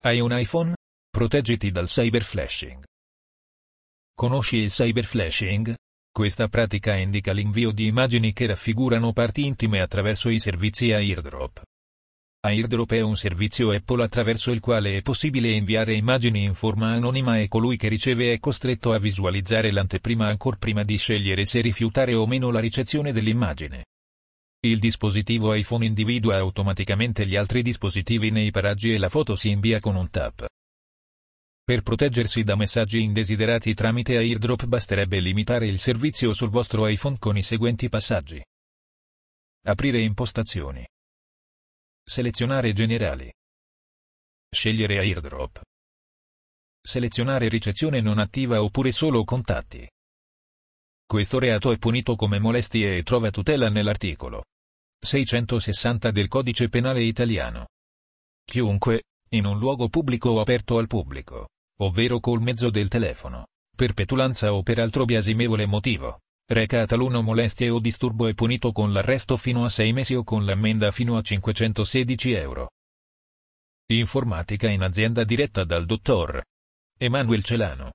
Hai un iPhone? Proteggiti dal cyberflashing. Conosci il cyberflashing? Questa pratica indica l'invio di immagini che raffigurano parti intime attraverso i servizi AirDrop. AirDrop è un servizio Apple attraverso il quale è possibile inviare immagini in forma anonima e colui che riceve è costretto a visualizzare l'anteprima ancora prima di scegliere se rifiutare o meno la ricezione dell'immagine. Il dispositivo iPhone individua automaticamente gli altri dispositivi nei paraggi e la foto si invia con un tap. Per proteggersi da messaggi indesiderati tramite AirDrop basterebbe limitare il servizio sul vostro iPhone con i seguenti passaggi. Aprire impostazioni. Selezionare generali. Scegliere AirDrop. Selezionare ricezione non attiva oppure solo contatti. Questo reato è punito come molestie e trova tutela nell'articolo 660 del Codice Penale Italiano. Chiunque, in un luogo pubblico o aperto al pubblico, ovvero col mezzo del telefono, per petulanza o per altro biasimevole motivo, reca a taluno molestie o disturbo è punito con l'arresto fino a sei mesi o con l'ammenda fino a 516 euro. Informatica in azienda diretta dal dottor Emanuel Celano.